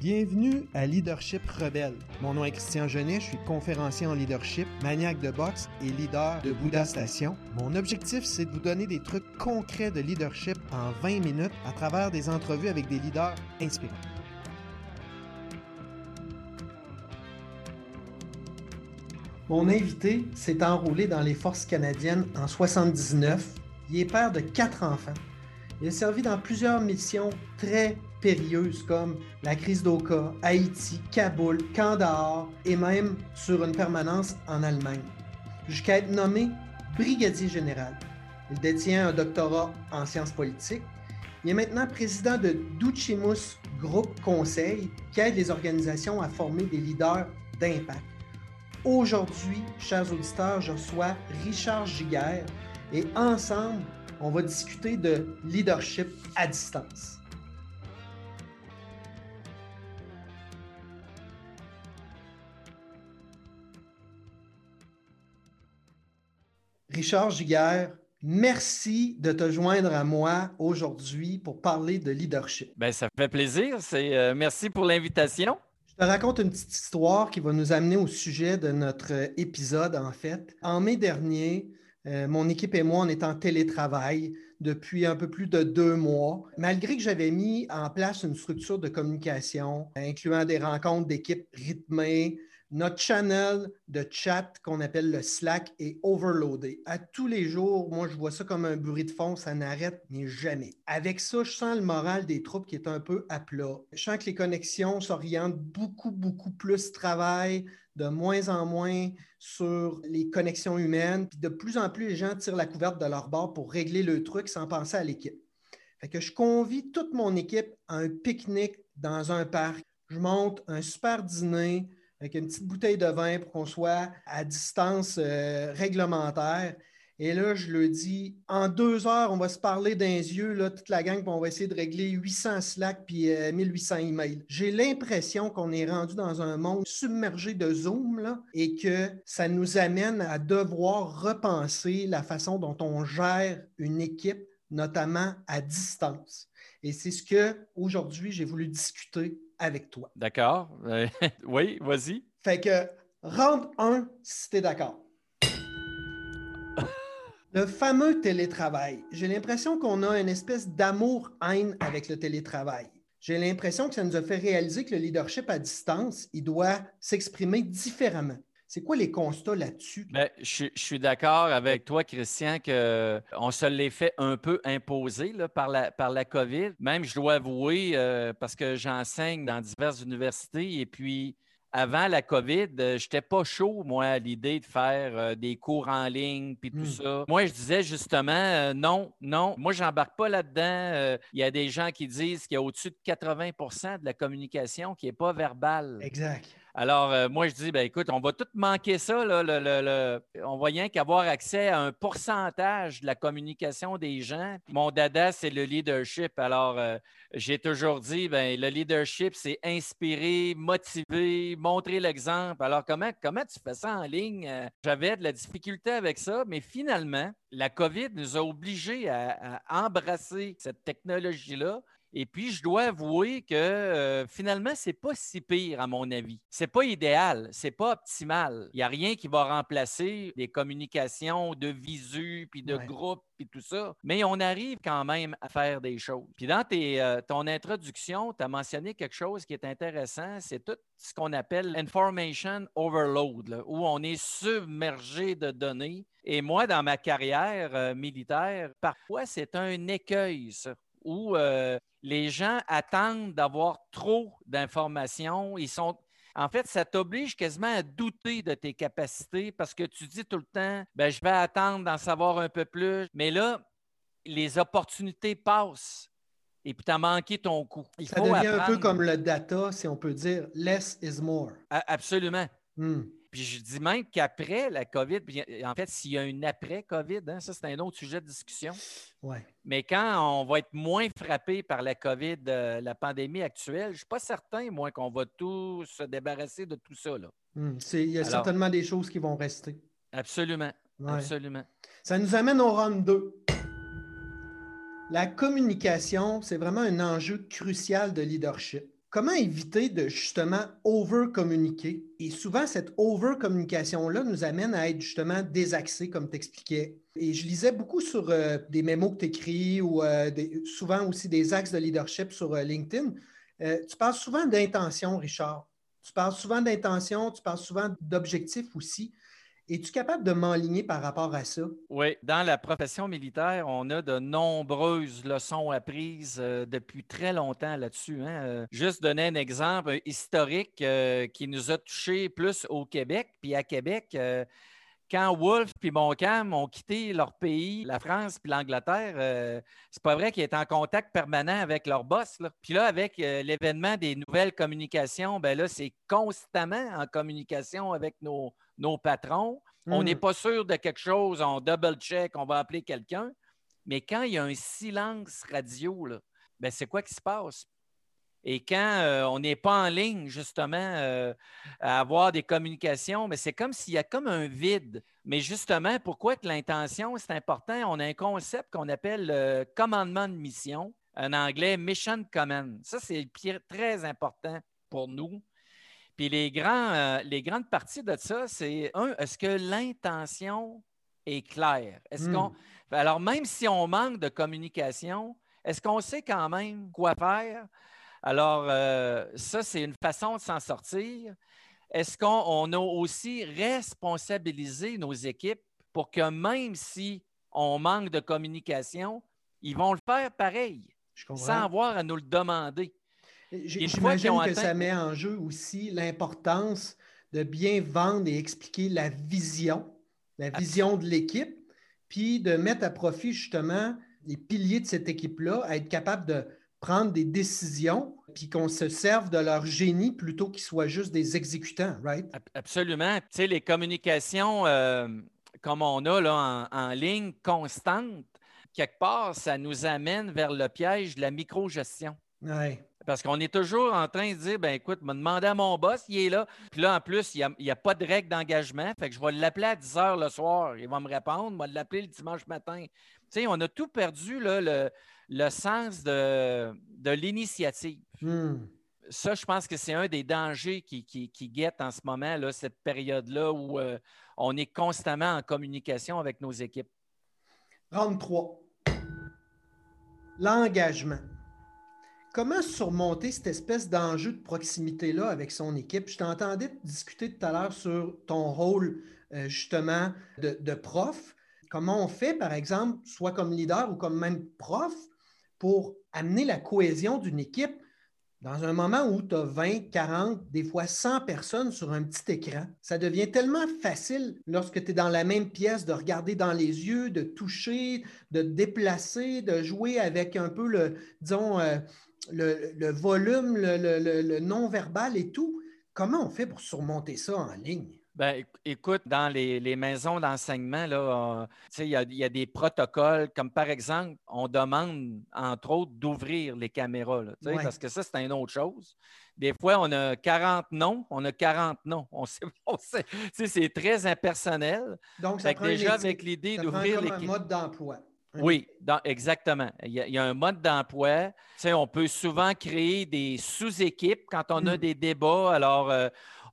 Bienvenue à Leadership Rebelle. Mon nom est Christian Genet, je suis conférencier en leadership, maniaque de boxe et leader de Bouddha Station. Mon objectif, c'est de vous donner des trucs concrets de leadership en 20 minutes à travers des entrevues avec des leaders inspirants. Mon invité s'est enrôlé dans les forces canadiennes en 79. Il est père de quatre enfants. Il a servi dans plusieurs missions très périlleuses comme la crise d'Oka, Haïti, Kaboul, Kandahar et même sur une permanence en Allemagne, jusqu'à être nommé brigadier général. Il détient un doctorat en sciences politiques. Il est maintenant président de Duchimus Group Conseil, qui aide les organisations à former des leaders d'impact. Aujourd'hui, chers auditeurs, je reçois Richard Giguère et ensemble, on va discuter de leadership à distance. Richard Giguère, merci de te joindre à moi aujourd'hui pour parler de leadership. Ben, ça fait plaisir. C'est, euh, merci pour l'invitation. Je te raconte une petite histoire qui va nous amener au sujet de notre épisode, en fait. En mai dernier, euh, mon équipe et moi, on est en télétravail depuis un peu plus de deux mois. Malgré que j'avais mis en place une structure de communication, incluant des rencontres d'équipe rythmées, notre channel de chat qu'on appelle le Slack est overloadé. À tous les jours, moi, je vois ça comme un bruit de fond, ça n'arrête mais jamais. Avec ça, je sens le moral des troupes qui est un peu à plat. Je sens que les connexions s'orientent beaucoup, beaucoup plus travail, de moins en moins sur les connexions humaines, puis de plus en plus, les gens tirent la couverte de leur bord pour régler le truc sans penser à l'équipe. Fait que je convie toute mon équipe à un pique-nique dans un parc. Je monte un super dîner avec une petite bouteille de vin pour qu'on soit à distance euh, réglementaire. Et là, je le dis, en deux heures, on va se parler d'un yeux, là, toute la gang, puis on va essayer de régler 800 Slack puis 1800 euh, emails. J'ai l'impression qu'on est rendu dans un monde submergé de Zoom là, et que ça nous amène à devoir repenser la façon dont on gère une équipe, notamment à distance. Et c'est ce que aujourd'hui j'ai voulu discuter avec toi. D'accord. oui, vas-y. Fait que rentre un si tu es d'accord. Le fameux télétravail. J'ai l'impression qu'on a une espèce d'amour-haine avec le télétravail. J'ai l'impression que ça nous a fait réaliser que le leadership à distance, il doit s'exprimer différemment. C'est quoi les constats là-dessus? Ben, je, suis d'accord avec toi, Christian, qu'on se l'est fait un peu imposer par, la, par la COVID. Même, je dois avouer, euh, parce que j'enseigne dans diverses universités et puis avant la COVID, euh, je n'étais pas chaud, moi, à l'idée de faire euh, des cours en ligne puis tout hmm. ça. Moi, je disais justement non, non. Moi, je n'embarque pas là-dedans. Il y a des gens qui disent qu'il y a au-dessus de 80% de la communication qui n'est pas verbale. Exact. Alors, euh, moi, je dis, ben, écoute, on va tout manquer ça. Là, On va rien qu'avoir accès à un pourcentage de la communication des gens. Mon dada, c'est le leadership. Alors, euh, j'ai toujours dit, ben, le leadership, c'est inspirer, motiver, montrer l'exemple. Alors, comment, comment tu fais ça en ligne? Euh, j'avais de la difficulté avec ça, mais finalement, la COVID nous a obligés à embrasser cette technologie-là et puis, je dois avouer que euh, finalement, ce n'est pas si pire, à mon avis. Ce n'est pas idéal, ce n'est pas optimal. Il n'y a rien qui va remplacer les communications de visu, puis de groupe, puis tout ça. Mais on arrive quand même à faire des choses. Puis dans euh, ton introduction, tu as mentionné quelque chose qui est intéressant, c'est tout ce qu'on appelle information overload, où on est submergé de données. Et moi, dans ma carrière euh, militaire, parfois, c'est un écueil, ça où euh, les gens attendent d'avoir trop d'informations. Ils sont. En fait, ça t'oblige quasiment à douter de tes capacités parce que tu dis tout le temps, ben, je vais attendre d'en savoir un peu plus. Mais là, les opportunités passent et puis tu as manqué ton coup. ça devient un peu comme le data, si on peut dire, less is more. absolument. Hmm. Puis je dis même qu'après la COVID, en fait, s'il y a une après-COVID, hein, ça c'est un autre sujet de discussion. Ouais. Mais quand on va être moins frappé par la COVID, euh, la pandémie actuelle, je ne suis pas certain, moi, qu'on va tout se débarrasser de tout ça. Là. Hmm, il y a certainement des choses qui vont rester. Absolument. Absolument. Ça nous amène au round 2. La communication, c'est vraiment un enjeu crucial de leadership. Comment éviter de justement over-communiquer? Et souvent, cette over-communication-là nous amène à être justement désaxé, comme tu expliquais. Et je lisais beaucoup sur euh, des mémos que tu écris ou euh, souvent aussi des axes de leadership sur euh, LinkedIn. tu parles souvent d'intention, Richard. Tu parles souvent d'intention, tu parles souvent d'objectifs aussi. Es-tu capable de m'enligner par rapport à ça? Oui, dans la profession militaire, on a de nombreuses leçons apprises euh, depuis très longtemps là-dessus. Hein. Euh, juste donner un exemple historique euh, qui nous a touchés plus au Québec. Puis à Québec, quand Wolf puis Montcalm ont quitté leur pays, la France puis l'Angleterre, c'est pas vrai qu'ils étaient en contact permanent avec leur boss. Puis là, avec l'événement des nouvelles communications, ben là, c'est constamment en communication avec nos, nos patrons. On n'est hmm. pas sûr de quelque chose, on double-check, on va appeler quelqu'un. Mais quand il y a un silence radio, ben c'est quoi qui se passe? Et quand euh, on n'est pas en ligne, justement, euh, à avoir des communications, mais c'est comme s'il y a comme un vide. Mais justement, pourquoi que l'intention, c'est important? On a un concept qu'on appelle le commandement de mission, en anglais Mission Command. Ça, c'est très important pour nous. Puis les, grands, euh, les grandes parties de ça, c'est un, est-ce que l'intention est claire? Est-ce qu'on. Hmm. Alors, même si on manque de communication, est-ce qu'on sait quand même quoi faire? Alors, euh, ça, c'est une façon de s'en sortir. Est-ce qu'on a aussi responsabilisé nos équipes pour que même si on manque de communication, ils vont le faire pareil, sans avoir à nous le demander? J'imagine que ça met en jeu aussi l'importance de bien vendre et expliquer la vision, la vision de l'équipe, puis de mettre à profit justement les piliers de cette équipe-là, à être capable de prendre des décisions, puis qu'on se serve de leur génie plutôt qu'ils soient juste des exécutants, right? Absolument. Tu sais, les communications euh, comme on a là, en, en ligne constante, quelque part, ça nous amène vers le piège de la micro-gestion. Ouais. Parce qu'on est toujours en train de dire, ben écoute, me demander à mon boss, il est là. Puis là, en plus, il n'y a, pas de règle d'engagement. Fait que je vais l'appeler à 10 heures le soir. Il va me répondre. Je vais l'appeler le dimanche matin. Tu sais, on a tout perdu, là, le, sens de, l'initiative. Hmm. Ça, je pense que c'est un des dangers qui, qui, guette en ce moment, là, cette période-là où euh, on est constamment en communication avec nos équipes. Round 3. L'engagement comment surmonter cette espèce d'enjeu de proximité-là avec son équipe? Je t'entendais discuter tout à l'heure sur ton rôle euh, justement de, prof. Comment on fait, par exemple, soit comme leader ou comme même prof, pour amener la cohésion d'une équipe dans un moment où tu as 20, 40, des fois 100 personnes sur un petit écran, ça devient tellement facile lorsque tu es dans la même pièce de regarder dans les yeux, de toucher, de déplacer, de jouer avec un peu le, disons, euh, le, volume, le, non-verbal et tout. Comment on fait pour surmonter ça en ligne? Ben, écoute, dans les, maisons d'enseignement, là, il y, a des protocoles, comme par exemple, on demande, entre autres, d'ouvrir les caméras, parce que ça, c'est une autre chose. Des fois, on a 40 noms, on a 40 noms. On sait, c'est très impersonnel. Donc, ça déjà avec l'idée d'ouvrir les... un mode d'emploi. Oui, exactement. Il y, a, un mode d'emploi. on peut souvent créer des sous-équipes quand on a hmm. des débats. Alors, euh,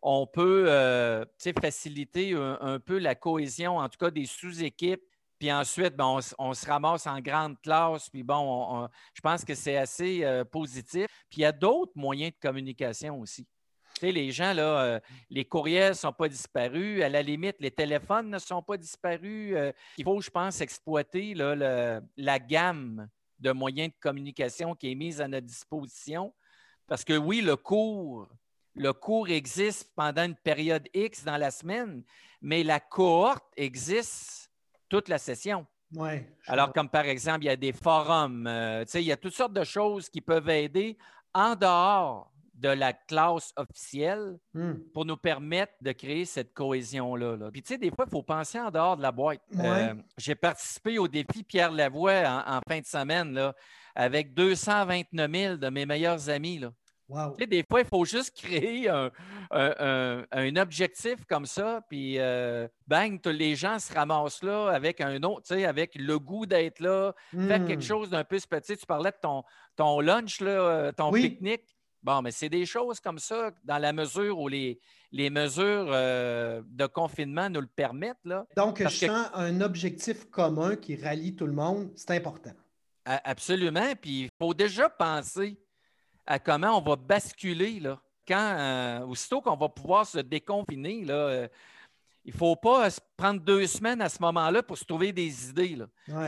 on peut euh, faciliter un, peu la cohésion, en tout cas des sous-équipes. Puis ensuite, ben, on, se ramasse en grande classe. Puis bon, je pense que c'est assez euh, positif. Puis il y a d'autres moyens de communication aussi les gens, là, euh, les courriels ne sont pas disparus. À la limite, les téléphones ne sont pas disparus. Il faut, je pense, exploiter la gamme de moyens de communication qui est mise à notre disposition. Parce que oui, le cours, le cours existe pendant une période X dans la semaine, mais la cohorte existe toute la session. Ouais, Alors, comme par exemple, il y a des forums, euh, il y a toutes sortes de choses qui peuvent aider en dehors de la classe officielle hmm. pour nous permettre de créer cette cohésion-là. Puis, tu sais, des fois, il faut penser en dehors de la boîte. Euh, j'ai participé au défi Pierre Lavoie en, fin de semaine là, avec 229 000 de mes meilleurs amis. Là. Wow. Des fois, il faut juste créer un, un, objectif comme ça, puis euh, bang, les gens se ramassent là avec un autre, avec le goût d'être là, faire quelque hmm. chose d'un peu petit. Tu parlais de ton, ton lunch, là, euh, ton pique-nique Bon, mais c'est des choses comme ça, dans la mesure où les, les mesures euh, de confinement nous le permettent. Là, Donc, je sens un objectif commun qui rallie tout le monde, c'est important. Absolument. Puis il faut déjà penser à comment on va basculer là. Quand, euh, aussitôt qu'on va pouvoir se déconfiner, là, euh, il ne faut pas prendre deux semaines à ce moment-là pour se trouver des idées.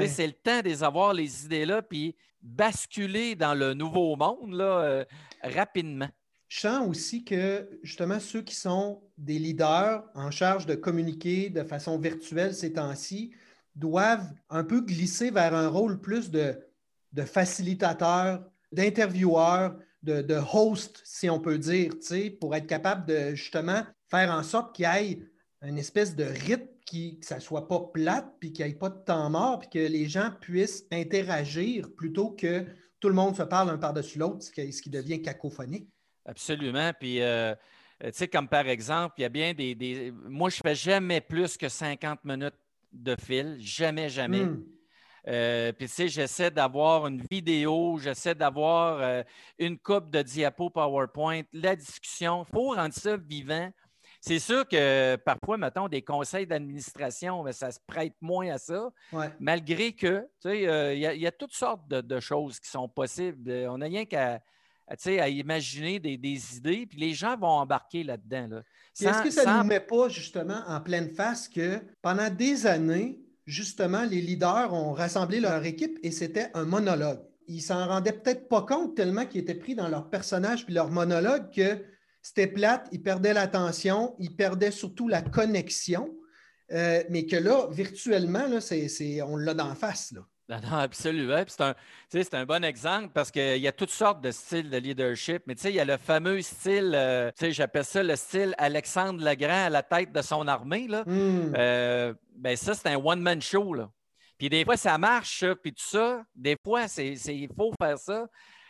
C'est le temps de les avoir, les idées-là, puis basculer dans le nouveau monde là, euh, rapidement. Je sens aussi que justement ceux qui sont des leaders en charge de communiquer de façon virtuelle ces temps-ci doivent un peu glisser vers un rôle plus de, de facilitateur, d'intervieweur, de, de, host, si on peut dire, pour être capable de justement faire en sorte qu'il y ait une espèce de rythme qui, que ça ne soit pas plate, puis qu'il n'y ait pas de temps mort, puis que les gens puissent interagir plutôt que tout le monde se parle un par-dessus l'autre, ce qui devient cacophonique. Absolument. Puis, euh, tu sais, comme par exemple, il y a bien des, Moi, je ne fais jamais plus que 50 minutes de fil. Jamais, jamais. Hmm. Euh, puis, tu sais, j'essaie d'avoir une vidéo, j'essaie d'avoir euh, une coupe de diapo PowerPoint, la discussion. Il faut rendre ça vivant. C'est sûr que parfois, mettons, des conseils d'administration, ça se prête moins à ça, malgré que, tu sais, euh, il y, a toutes sortes de, choses qui sont possibles. On n'a rien qu'à à imaginer des, idées, puis les gens vont embarquer là-dedans. Est-ce que ça ne nous met pas justement en pleine face que pendant des années, justement, les leaders ont rassemblé leur équipe et c'était un monologue? Ils s'en rendaient peut-être pas compte tellement qu'ils étaient pris dans leur personnage puis leur monologue que c'était plate, il perdait l'attention, il perdait surtout la connexion, euh, mais que là, virtuellement, là, on l'a d'en face. Non, absolument. C'est un, bon exemple parce qu'il y a toutes sortes de styles de leadership, mais il y a le fameux style, euh, j'appelle ça le style Alexandre le Grand à la tête de son armée. Là. Hmm. Euh, ben ça, c'est un one-man show. Là. Puis des fois, ça marche, puis tout ça. Des fois, il faut faire ça.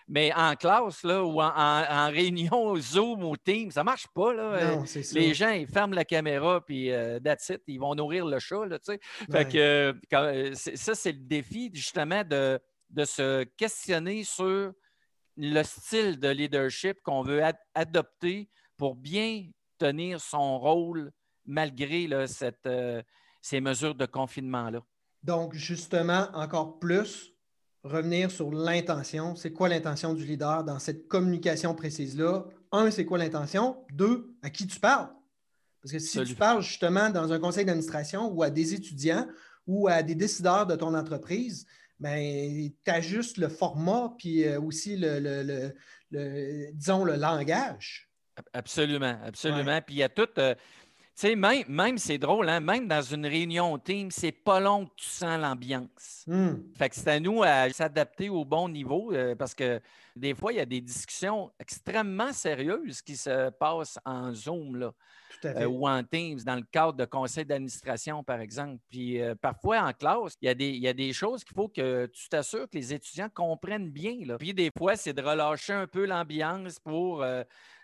Mais en classe là, ou en, réunion Zoom ou Team, ça ne marche pas. Là. Euh, les gens, ils ferment la caméra, puis euh, that's it, ils vont nourrir le chat. Là, fait que, euh, ça, c'est le défi, justement, de, de, se questionner sur le style de leadership qu'on veut adopter pour bien tenir son rôle malgré là, cette, ces mesures de confinement-là. Donc, justement, encore plus, revenir sur l'intention. C'est quoi l'intention du leader dans cette communication précise-là? Un, c'est quoi l'intention? Deux, à qui tu parles? Parce que si tu parles justement dans un conseil d'administration ou à des étudiants ou à des décideurs de ton entreprise, ben, tu ajustes le format puis euh, aussi le, disons, le langage. Absolument, absolument. Puis il y a tout. Euh, sais, même, même c'est drôle, hein? même dans une réunion team, c'est pas long que tu sens l'ambiance. Hmm. Fait que c'est à nous à s'adapter au bon niveau euh, parce que des fois, il y a des discussions extrêmement sérieuses qui se passent en Zoom là, euh, ou en Teams dans le cadre de conseil d'administration, par exemple. Puis euh, parfois, en classe, il y, a des, il y a des choses qu'il faut que tu t'assures que les étudiants comprennent bien. Là. Puis des fois, c'est de relâcher un peu l'ambiance pour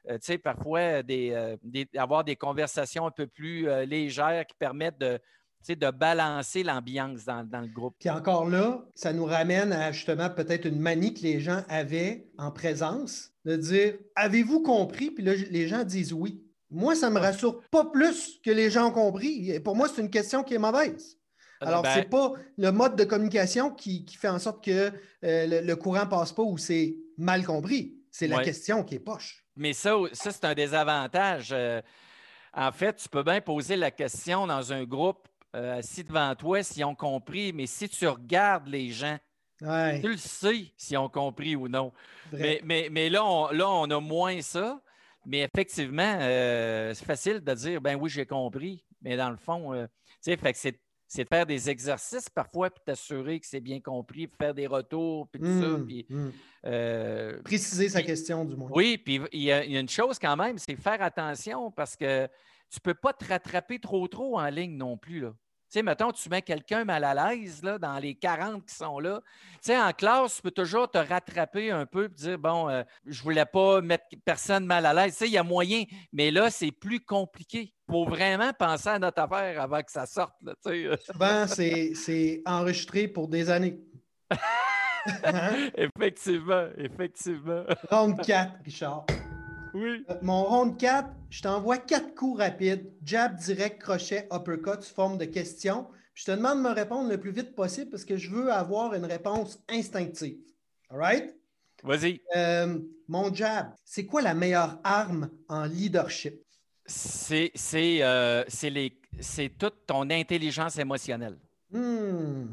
tu sais, parfois euh, des, avoir des conversations un peu plus euh, légères qui permettent de, de balancer l'ambiance dans, le groupe. Puis encore là, ça nous ramène à justement peut-être une manie que les gens avaient en présence, de dire Avez-vous compris? Puis là, les gens disent oui. Moi, ça ne me rassure pas plus que les gens ont compris. Pour moi, c'est une question qui est mauvaise. Ah, Alors, ben ce n'est pas le mode de communication qui, fait en sorte que le, courant ne passe pas ou c'est mal compris. C'est la question qui est poche. Mais ça, ça c'est un désavantage. Euh, en fait, tu peux bien poser la question dans un groupe euh, assis devant toi s'ils ont compris, mais si tu regardes les gens, tu le sais s'ils ont compris ou non. Mais, mais, là, on, là, on a moins ça. Mais effectivement, euh, c'est facile de dire ben oui, j'ai compris. Mais dans le fond, tu sais, fait que c'est c'est de faire des exercices parfois pour t'assurer que c'est bien compris, faire des retours, puis tout ça. Mmh, mmh. Euh, Préciser sa question, du moins. Oui, puis il y, a une chose quand même, c'est faire attention parce que tu ne peux pas te rattraper trop trop en ligne non plus. Là. Tu sais, mettons, tu mets quelqu'un mal à l'aise là, dans les 40 qui sont là. Tu sais, en classe, tu peux toujours te rattraper un peu et dire, bon, je euh, je voulais pas mettre personne mal à l'aise. Tu sais, il y a moyen. Mais là, c'est plus compliqué. Il faut vraiment penser à notre affaire avant que ça sorte. Là, Souvent, c'est enregistré pour des années. effectivement, effectivement. Ronde 4, Richard. Oui. Euh, Mon ronde 4, je t'envoie quatre coups rapides. Jab, direct, crochet, uppercut sous forme de questions. Puis je te demande de me répondre le plus vite possible parce que je veux avoir une réponse instinctive. All right? Vas-y. Euh, mon jab, c'est quoi la meilleure arme en leadership? C'est euh, toute ton intelligence émotionnelle. Hmm,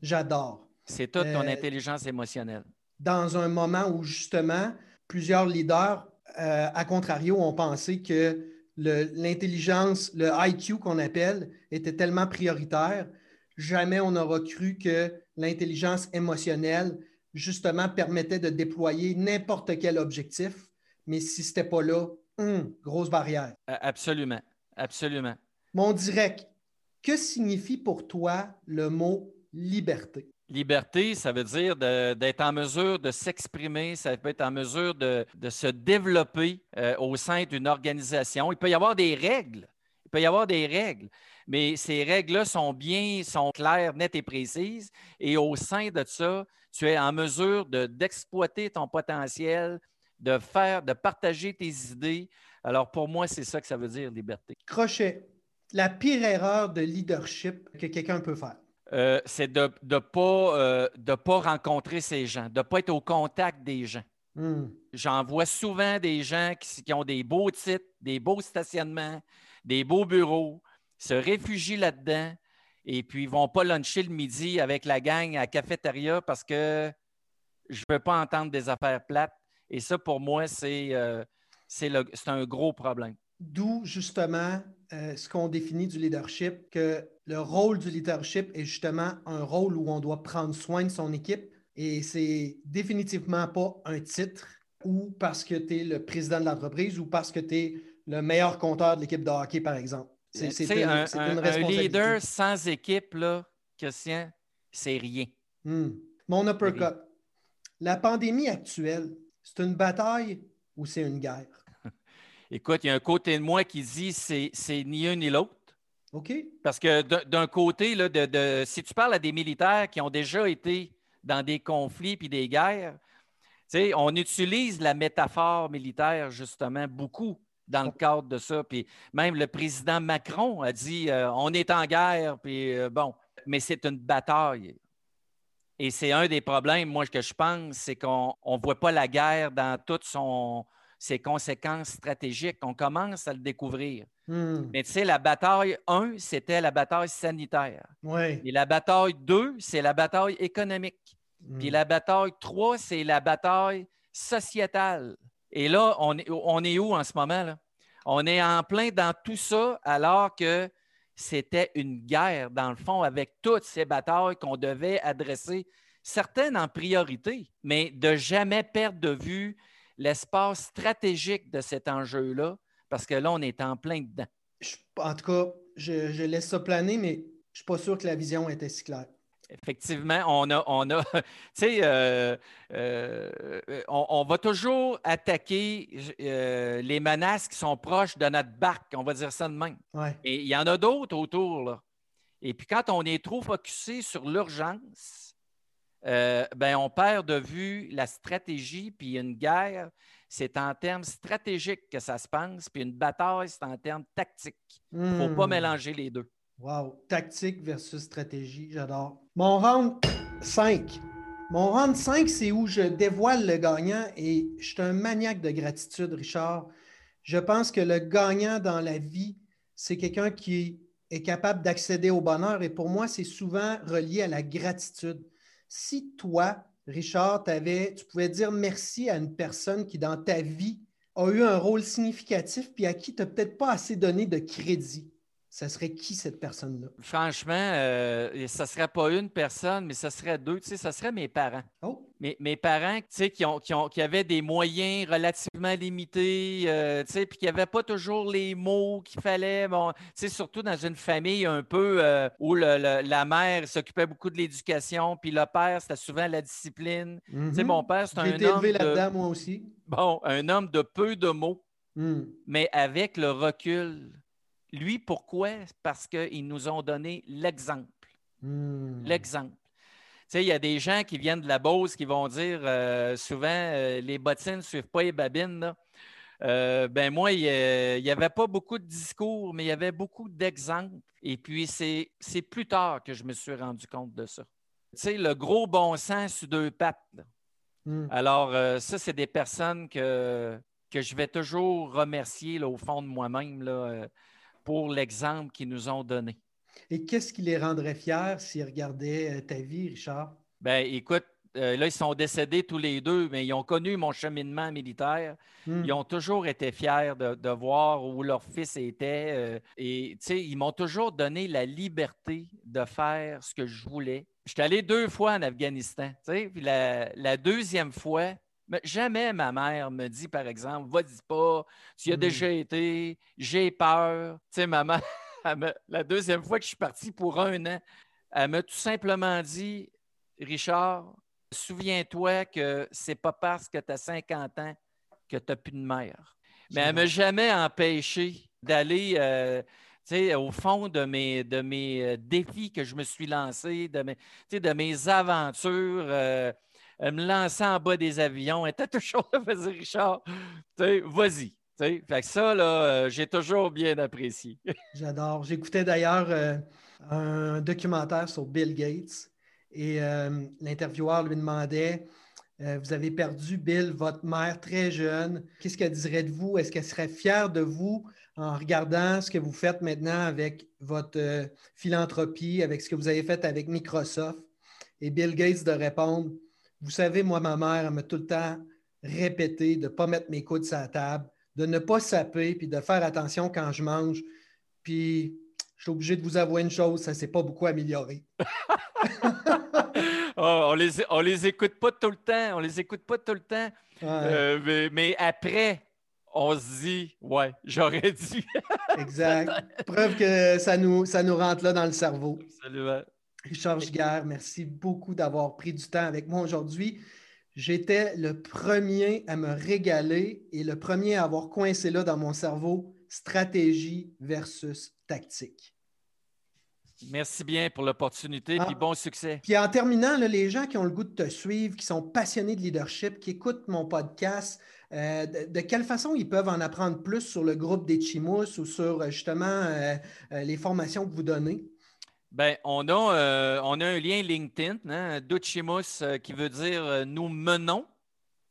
J'adore. C'est toute ton Euh, intelligence émotionnelle. Dans un moment où justement plusieurs leaders, euh, à contrario, ont pensé que l'intelligence, le, IQ qu'on appelle, était tellement prioritaire, jamais on n'aura cru que l'intelligence émotionnelle, justement, permettait de déployer n'importe quel objectif. Mais si ce n'était pas là, hum, grosse barrière. Absolument. Absolument. Mon direct, que signifie pour toi le mot liberté? Liberté, ça veut dire d'être en mesure de s'exprimer, ça peut être en mesure de, se développer euh, au sein d'une organisation. Il peut y avoir des règles. Il peut y avoir des règles, mais ces règles-là sont bien, sont claires, nettes et précises. Et au sein de ça, tu es en mesure de- d'exploiter ton potentiel, de faire, de partager tes idées. Alors pour moi, c'est ça que ça veut dire liberté. Crochet, la pire erreur de leadership que quelqu'un peut faire. Euh, c'est de ne pas, euh, de pas rencontrer ces gens, de ne pas être au contact des gens. Hmm. J'en vois souvent des gens qui, qui ont des beaux titres, des beaux stationnements, des beaux bureaux, se réfugient là-dedans et puis ils ne vont pas luncher le midi avec la gang à cafétéria parce que je ne veux pas entendre des affaires plates. Et ça, pour moi, c'est euh, un gros problème. D'où justement euh, ce qu'on définit du leadership, que le rôle du leadership est justement un rôle où on doit prendre soin de son équipe et c'est définitivement pas un titre ou parce que tu es le président de l'entreprise ou parce que tu es le meilleur compteur de l'équipe de hockey, par exemple. C'est sais, une, un, une un responsabilité. leader sans équipe, là, Christian, c'est rien. Hmm. Mon uppercut. La pandémie actuelle, c'est une bataille ou c'est une guerre? Écoute, il y a un côté de moi qui dit c'est ni un ni l'autre. OK? Parce que d'un- côté, là, de, de- si tu parles à des militaires qui ont déjà été dans des conflits puis des guerres, tu sais, on utilise la métaphore militaire justement beaucoup dans le cadre de ça. Puis même le président Macron a dit euh, on est en guerre, puis euh, bon, mais c'est une bataille. Et c'est un des problèmes, moi, que je pense, c'est qu'on ne voit pas la guerre dans toutes son- ses conséquences stratégiques. On commence à le découvrir. Hmm. Mais tu sais, la bataille 1, c'était la bataille sanitaire. Ouais. Et la bataille 2, c'est la bataille économique. Puis Hmm. la bataille 3, c'est la bataille sociétale. Et là, on est, on est où en ce moment? Là? On est en plein dans tout ça alors que c'était une guerre, dans le fond, avec toutes ces batailles qu'on devait adresser, certaines en priorité, mais de jamais perdre de vue l'espace stratégique de cet enjeu-là, parce que là, on est en plein dedans. Je- en tout cas, je, je laisse ça planer, mais je ne suis pas sûr que la vision était si claire. Effectivement, on a, on a, tu sais, euh, euh, on, on va toujours attaquer euh, les menaces qui sont proches de notre barque, on va dire ça de même. Ouais. Et il y en a d'autres autour, là. Et puis quand on est trop focusé sur l'urgence, euh, ben on perd de vue la stratégie, puis une guerre, c'est en termes stratégiques que ça se passe, puis une bataille, c'est en termes tactiques. Il ne faut pas Hmm. mélanger les deux. Wow. Tactique versus stratégie, j'adore. Mon round 5. Mon round 5, c'est où je dévoile le gagnant et je suis un maniaque de gratitude, Richard. Je pense que le gagnant dans la vie, c'est quelqu'un qui est capable d'accéder au bonheur et pour moi, c'est souvent relié à la gratitude. Si toi, Richard, t'avais- tu pouvais dire merci à une personne qui, dans ta vie, a eu un rôle significatif puis à qui tu n'as peut-être pas assez donné de crédit, ça serait qui cette personne-là? Franchement, euh, ça ne serait pas une personne, mais ça serait deux. Tu sais, ça serait mes parents. Oh, Mes, mes parents, tu sais, qui, ont, qui, ont- qui avaient des moyens relativement limités, euh, tu sais, puis qui n'avaient pas toujours les mots qu'il fallait. Bon, tu sais, surtout dans une famille un peu euh, où le- le- la mère s'occupait beaucoup de l'éducation, puis le père, c'était souvent la discipline. Tu sais, mhm. mon père, c'est un été homme, élevé de, là-dedans, moi aussi. bon, un homme de peu de mots, Hmm. mais avec le recul. Lui, pourquoi? Parce qu'ils nous ont donné l'exemple Hmm. l'exemple. Tu sais, il y a des gens qui viennent de la Beauce qui vont dire euh, souvent euh, les bottines ne suivent pas les babines. Euh, ben moi, il n'y avait pas beaucoup de discours, mais il y avait beaucoup d'exemples. Et puis, c'est plus tard que je me suis rendu compte de ça. Tu sais, le gros bon sens sur deux pattes. Hmm. Alors, ça, c'est des personnes que, que je vais toujours remercier au fond de moi-même pour l'exemple qu'ils nous ont donné. Et qu'est-ce qui les rendrait fiers s'ils regardaient euh, ta vie, Richard? Ben, écoute, euh, là, ils sont décédés tous les deux, mais ils ont connu mon cheminement militaire. Hmm. Ils ont toujours été fiers de, voir où leur fils était. Euh, et, tu sais, ils m'ont toujours donné la liberté de faire ce que je voulais. J'étais allé deux fois en Afghanistan, tu sais, puis la, deuxième fois, jamais ma mère me dit, par exemple, vas-y pas, tu y as hmm. déjà été, j'ai peur. Tu sais, ma mère, la deuxième fois que je suis parti pour un an, elle m'a tout simplement dit Richard, souviens-toi que c'est pas parce que tu as 50 ans que tu n'as plus de mère. Mais elle ne m'a jamais empêché d'aller euh, au fond de mes, de mes euh, défis que je me suis lancé, de mes, de mes aventures. Euh, me lancer en bas des avions. Elle était toujours là, vas Richard, vas-y, fait que ça, là, euh, j'ai toujours bien apprécié. J'adore. J'écoutais d'ailleurs euh, un documentaire sur Bill Gates et euh, l'intervieweur lui demandait Vous avez perdu, Bill, votre mère très jeune. Qu'est-ce qu'elle dirait de vous? Est-ce qu'elle serait fière de vous en regardant ce que vous faites maintenant avec votre philanthropie, avec ce que vous avez fait avec Microsoft? Et Bill Gates de répondre Vous savez, moi, ma mère, elle m'a tout le temps répété de ne pas mettre mes coudes sur la table de ne pas saper puis de faire attention quand je mange. Puis je suis obligé de vous avouer une chose, ça ne s'est pas beaucoup amélioré. Oh, on les, on les écoute pas tout le temps. On les écoute pas tout le temps. Euh, mais, après, on se dit, ouais, j'aurais dû. exact. Preuve que ça nous, ça nous rentre là dans le cerveau. Absolument. Richard Giguère, merci beaucoup d'avoir pris du temps avec moi aujourd'hui. J'étais le premier à me régaler et le premier à avoir coincé là dans mon cerveau stratégie versus tactique. Merci bien pour l'opportunité et ah. bon succès. Puis en terminant, les gens qui ont le goût de te suivre, qui sont passionnés de leadership, qui écoutent mon podcast, euh, de, quelle façon ils peuvent en apprendre plus sur le groupe des Chimous ou sur justement euh, euh, les formations que vous donnez? Bien, on a, euh, on a un lien LinkedIn, hein, Duchimus, euh, qui veut dire euh, nous menons,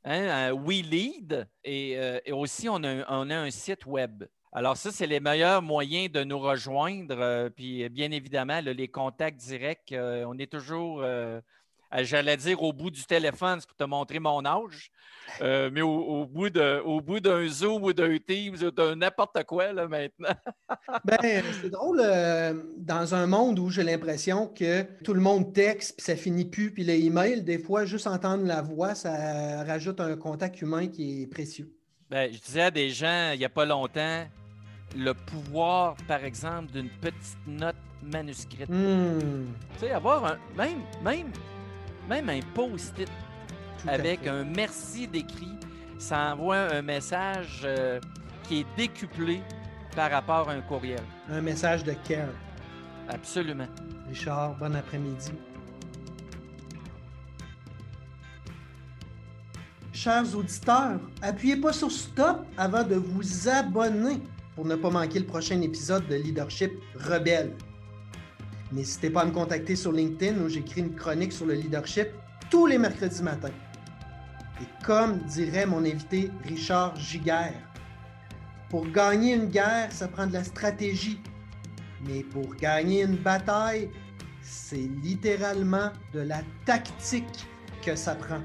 hein, We Lead, et, aussi on a, on a, un site web. Alors, ça, c'est les meilleurs moyens de nous rejoindre. puis, bien évidemment, les contacts directs, on est toujours j'allais dire au bout du téléphone, c'est pour te montrer mon âge. Euh, mais au, bout d'un Zoom ou d'un Teams ou d'un n'importe quoi là, maintenant. ben, c'est drôle, euh, dans un monde où j'ai l'impression que tout le monde texte, puis ça finit plus, puis les emails, des fois, juste entendre la voix, ça rajoute un contact humain qui est précieux. Ben, je disais à des gens il n'y a pas longtemps, le pouvoir, par exemple, d'une petite note manuscrite. Hmm. Tu sais, avoir un. Même, même même un post-it avec un merci d'écrit, ça envoie un message euh, qui est décuplé par rapport à un courriel. Un message de care. Absolument. Richard, bon après-midi. Chers auditeurs, appuyez pas sur stop avant de vous abonner pour ne pas manquer le prochain épisode de Leadership Rebelle. N'hésitez pas à me contacter sur LinkedIn où j'écris une chronique sur le leadership tous les mercredis matins. Et comme dirait mon invité Richard Giguère, pour gagner une guerre, ça prend de la stratégie. Mais pour gagner une bataille, c'est littéralement de la tactique que ça prend.